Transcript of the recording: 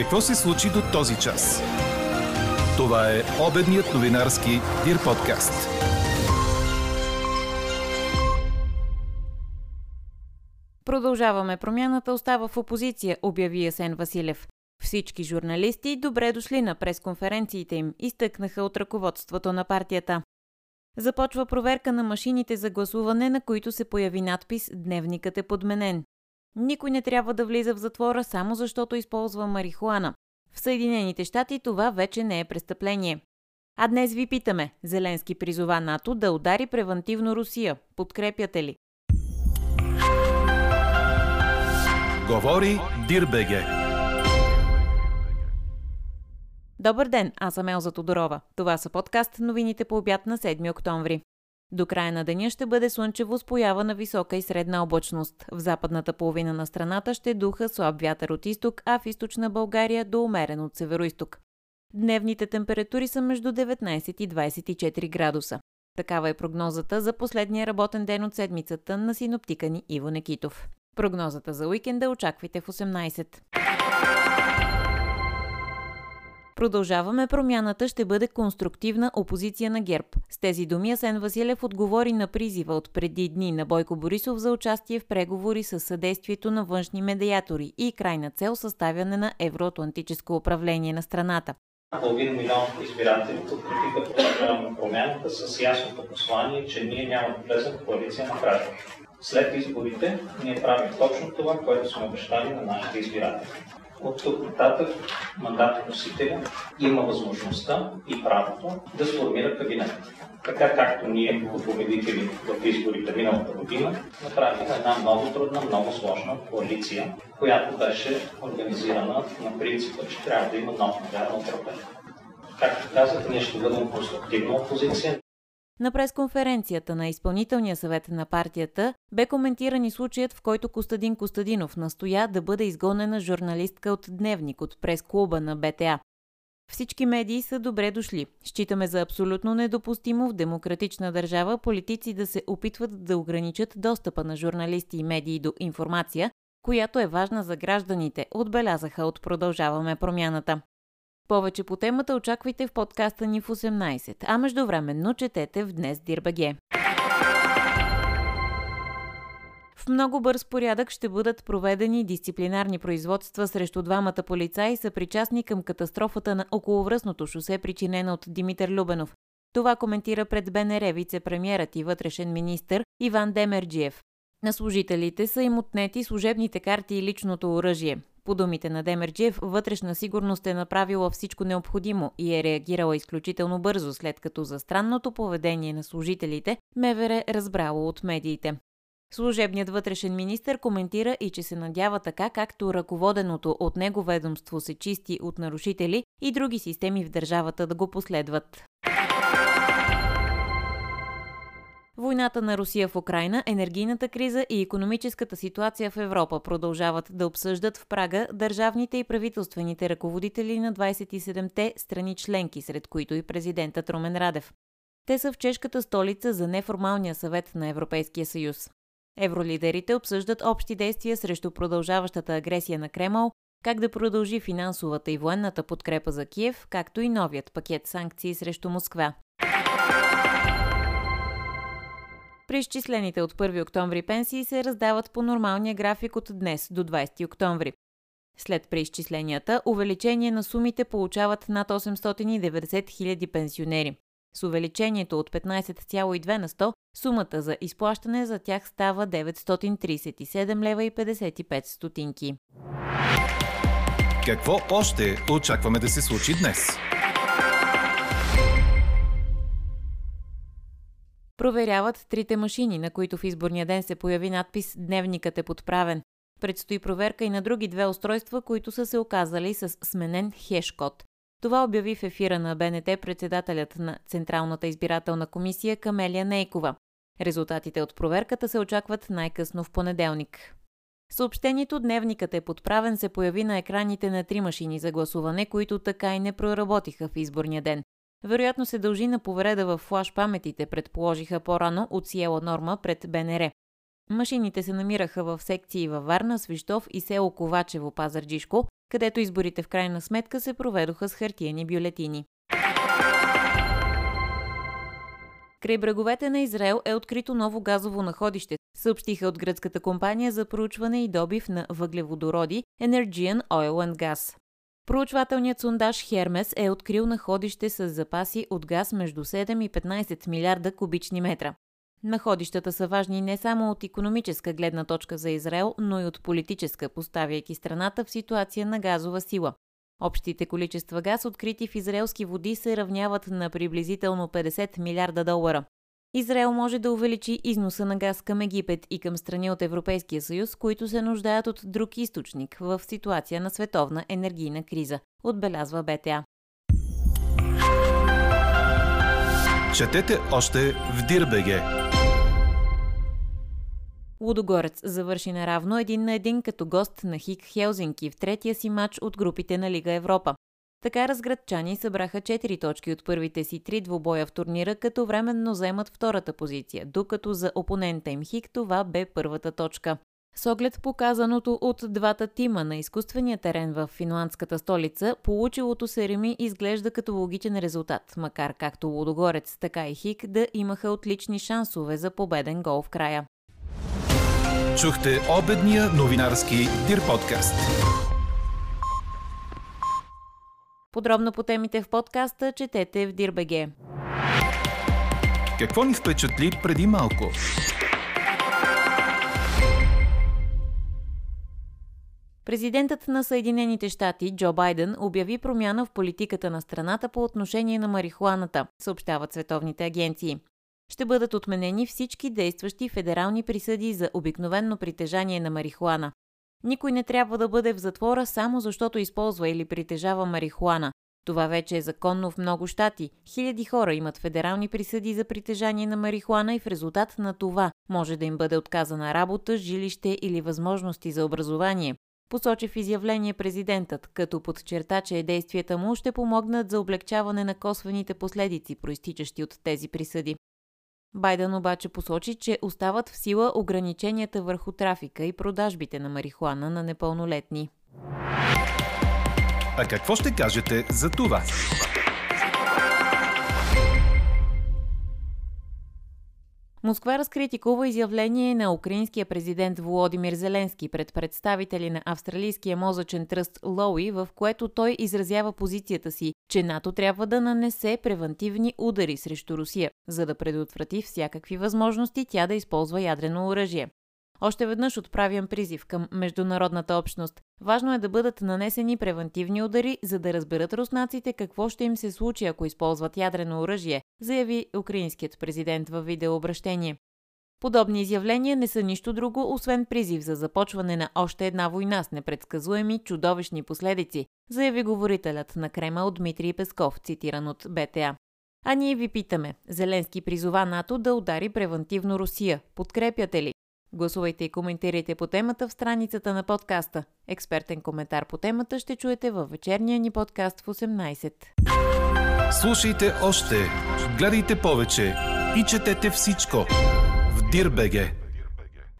Какво се случи до този час? Това е обедният новинарски Дир подкаст. Продължаваме. Промяната остава в опозиция, обяви Ясен Василев. Всички журналисти добре дошли на пресконференциите им, изтъкнаха от ръководството на партията. Започва проверка на машините за гласуване, на които се появи надпис «Дневникът е подменен». Никой не трябва да влиза в затвора само защото използва марихуана. В Съединените щати това вече не е престъпление. А днес ви питаме. Зеленски призова НАТО да удари превентивно Русия. Подкрепяте ли? Говори Дирбеге. Добър ден, аз съм Елза Тодорова. Това са подкаст новините по обяд на 7 октомври. До края на деня ще бъде слънчево с поява на висока и средна облачност. В западната половина на страната ще духа слаб вятър от изток, а в източна България до умерен от североизток. Дневните температури са между 19 и 24 градуса. Такава е прогнозата за последния работен ден от седмицата на синоптика ни Иво Некитов. Прогнозата за уикенда очаквайте в 18. Продължаваме промяната ще бъде конструктивна опозиция на ГЕРБ. С тези думи Асен Василев отговори на призива от преди дни на Бойко Борисов за участие в преговори с съдействието на външни медиатори и крайна цел съставяне на евроатлантическо управление на страната. Половин милион избиратели подкрепиха продължаване на промяната с ясното послание, че ние няма да влезем в коалиция на граждани. След изборите ние правим точно това, което сме обещали на нашите избиратели. От тук нататък мандатоносителя има възможността и правото да сформира кабинет. Така както ние, като победители в изборите миналата година, направихме една много трудна, много сложна коалиция, която беше организирана на принципа, че трябва да има нов модерно управление. Както казах, ние ще бъдем конструктивна опозиция. На пресконференцията на изпълнителния съвет на партията бе коментиран и случаят, в който Костадин Костадинов настоя да бъде изгонена журналистка от Дневник от прес-клуба на БТА. Всички медии са добре дошли. Считаме за абсолютно недопустимо в демократична държава политици да се опитват да ограничат достъпа на журналисти и медии до информация, която е важна за гражданите, отбелязаха от Продължаваме промяната. Повече по темата очаквайте в подкаста ни в 18, а междувременно четете в Днес Дирбаге. В много бърз порядък ще бъдат проведени дисциплинарни производства срещу двамата полицаи са причастни към катастрофата на околовръстното шосе, причинена от Димитър Любенов. Това коментира пред БНР вице-премьерът и вътрешен министр Иван Демерджиев. На служителите са им отнети служебните карти и личното оръжие. По думите на Демерджиев, вътрешна сигурност е направила всичко необходимо и е реагирала изключително бързо, след като за странното поведение на служителите МВР разбрало от медиите. Служебният вътрешен министр коментира и че се надява така, както ръководеното от него ведомство се чисти от нарушители и други системи в държавата да го последват. Войната на Русия в Украина, енергийната криза и економическата ситуация в Европа продължават да обсъждат в Прага държавните и правителствените ръководители на 27-те страни членки, сред които и президентът Румен Радев. Те са в чешката столица за неформалния съвет на Европейския съюз. Евролидерите обсъждат общи действия срещу продължаващата агресия на Кремъл, как да продължи финансовата и военната подкрепа за Киев, както и новият пакет санкции срещу Москва. Преизчислените от 1 октомври пенсии се раздават по нормалния график от днес до 20 октомври. След преизчисленията, увеличение на сумите получават над 890 000 пенсионери. С увеличението от 15,2 на 100, сумата за изплащане за тях става 937 лева и 55 стотинки. Какво още очакваме да се случи днес? Проверяват трите машини, на които в изборния ден се появи надпис «Дневникът е подправен». Предстои проверка и на други две устройства, които са се оказали с сменен хеш-код. Това обяви в ефира на БНТ председателят на Централната избирателна комисия Камелия Нейкова. Резултатите от проверката се очакват най-късно в понеделник. Съобщението Дневникът е подправен се появи на екраните на три машини за гласуване, които така и не проработиха в изборния ден. Вероятно се дължи на повреда в флаш паметите, предположиха по-рано от Сиела Норма пред БНР. Машините се намираха в секции във Варна, Свищов и село Ковачево, Пазарджишко, където изборите в крайна сметка се проведоха с хартиени бюлетини. Край бреговете на Израел е открито ново газово находище, съобщиха от гръцката компания за проучване и добив на въглеводороди Energean Oil and Gas. Проучвателният сондаж Хермес е открил находище с запаси от газ между 7 и 15 милиарда кубични метра. Находищата са важни не само от економическа гледна точка за Израел, но и от политическа, поставяйки страната в ситуация на газова сила. Общите количества газ, открити в израелски води, се равняват на приблизително 50 милиарда долара. Израел може да увеличи износа на газ към Египет и към страни от Европейския съюз, които се нуждаят от друг източник в ситуация на световна енергийна криза, отбелязва БТА. Четете още в Дирбеге. Лудогорец завърши наравно един на един като гост на Хик Хелзинки в третия си матч от групите на Лига Европа. Така разградчани събраха 4 точки от първите си три двубоя в турнира, като временно вземат втората позиция, докато за опонента им Хик това бе първата точка. С оглед показаното от двата тима на изкуствения терен в финландската столица, получилото се реми изглежда като логичен резултат, макар както Лудогорец, така и Хик да имаха отлични шансове за победен гол в края. Чухте обедния новинарски Дир подкаст. Подробно по темите в подкаста четете в Дирбеге. Какво ни впечатли преди малко? Президентът на Съединените щати Джо Байден обяви промяна в политиката на страната по отношение на марихуаната, съобщават световните агенции. Ще бъдат отменени всички действащи федерални присъди за обикновенно притежание на марихуана. Никой не трябва да бъде в затвора само защото използва или притежава марихуана. Това вече е законно в много щати. Хиляди хора имат федерални присъди за притежание на марихуана и в резултат на това може да им бъде отказана работа, жилище или възможности за образование. Посочи в изявление президентът, като подчерта, че действията му ще помогнат за облегчаване на косвените последици, проистичащи от тези присъди. Байден обаче посочи, че остават в сила ограниченията върху трафика и продажбите на марихуана на непълнолетни. А какво ще кажете за това? Москва разкритикува изявление на украинския президент Володимир Зеленски пред представители на австралийския мозъчен тръст Лоуи, в което той изразява позицията си, че НАТО трябва да нанесе превентивни удари срещу Русия, за да предотврати всякакви възможности тя да използва ядрено оръжие. Още веднъж отправям призив към международната общност. Важно е да бъдат нанесени превентивни удари, за да разберат руснаците какво ще им се случи, ако използват ядрено оръжие, заяви украинският президент във видеообращение. Подобни изявления не са нищо друго, освен призив за започване на още една война с непредсказуеми чудовищни последици, заяви говорителят на Кремъл Дмитрий Песков, цитиран от БТА. А ние ви питаме, Зеленски призова НАТО да удари превентивно Русия. Подкрепяте ли? Гласувайте и коментирайте по темата в страницата на подкаста. Експертен коментар по темата ще чуете във вечерния ни подкаст в 18. Слушайте още, гледайте повече и четете всичко в Дирбеге.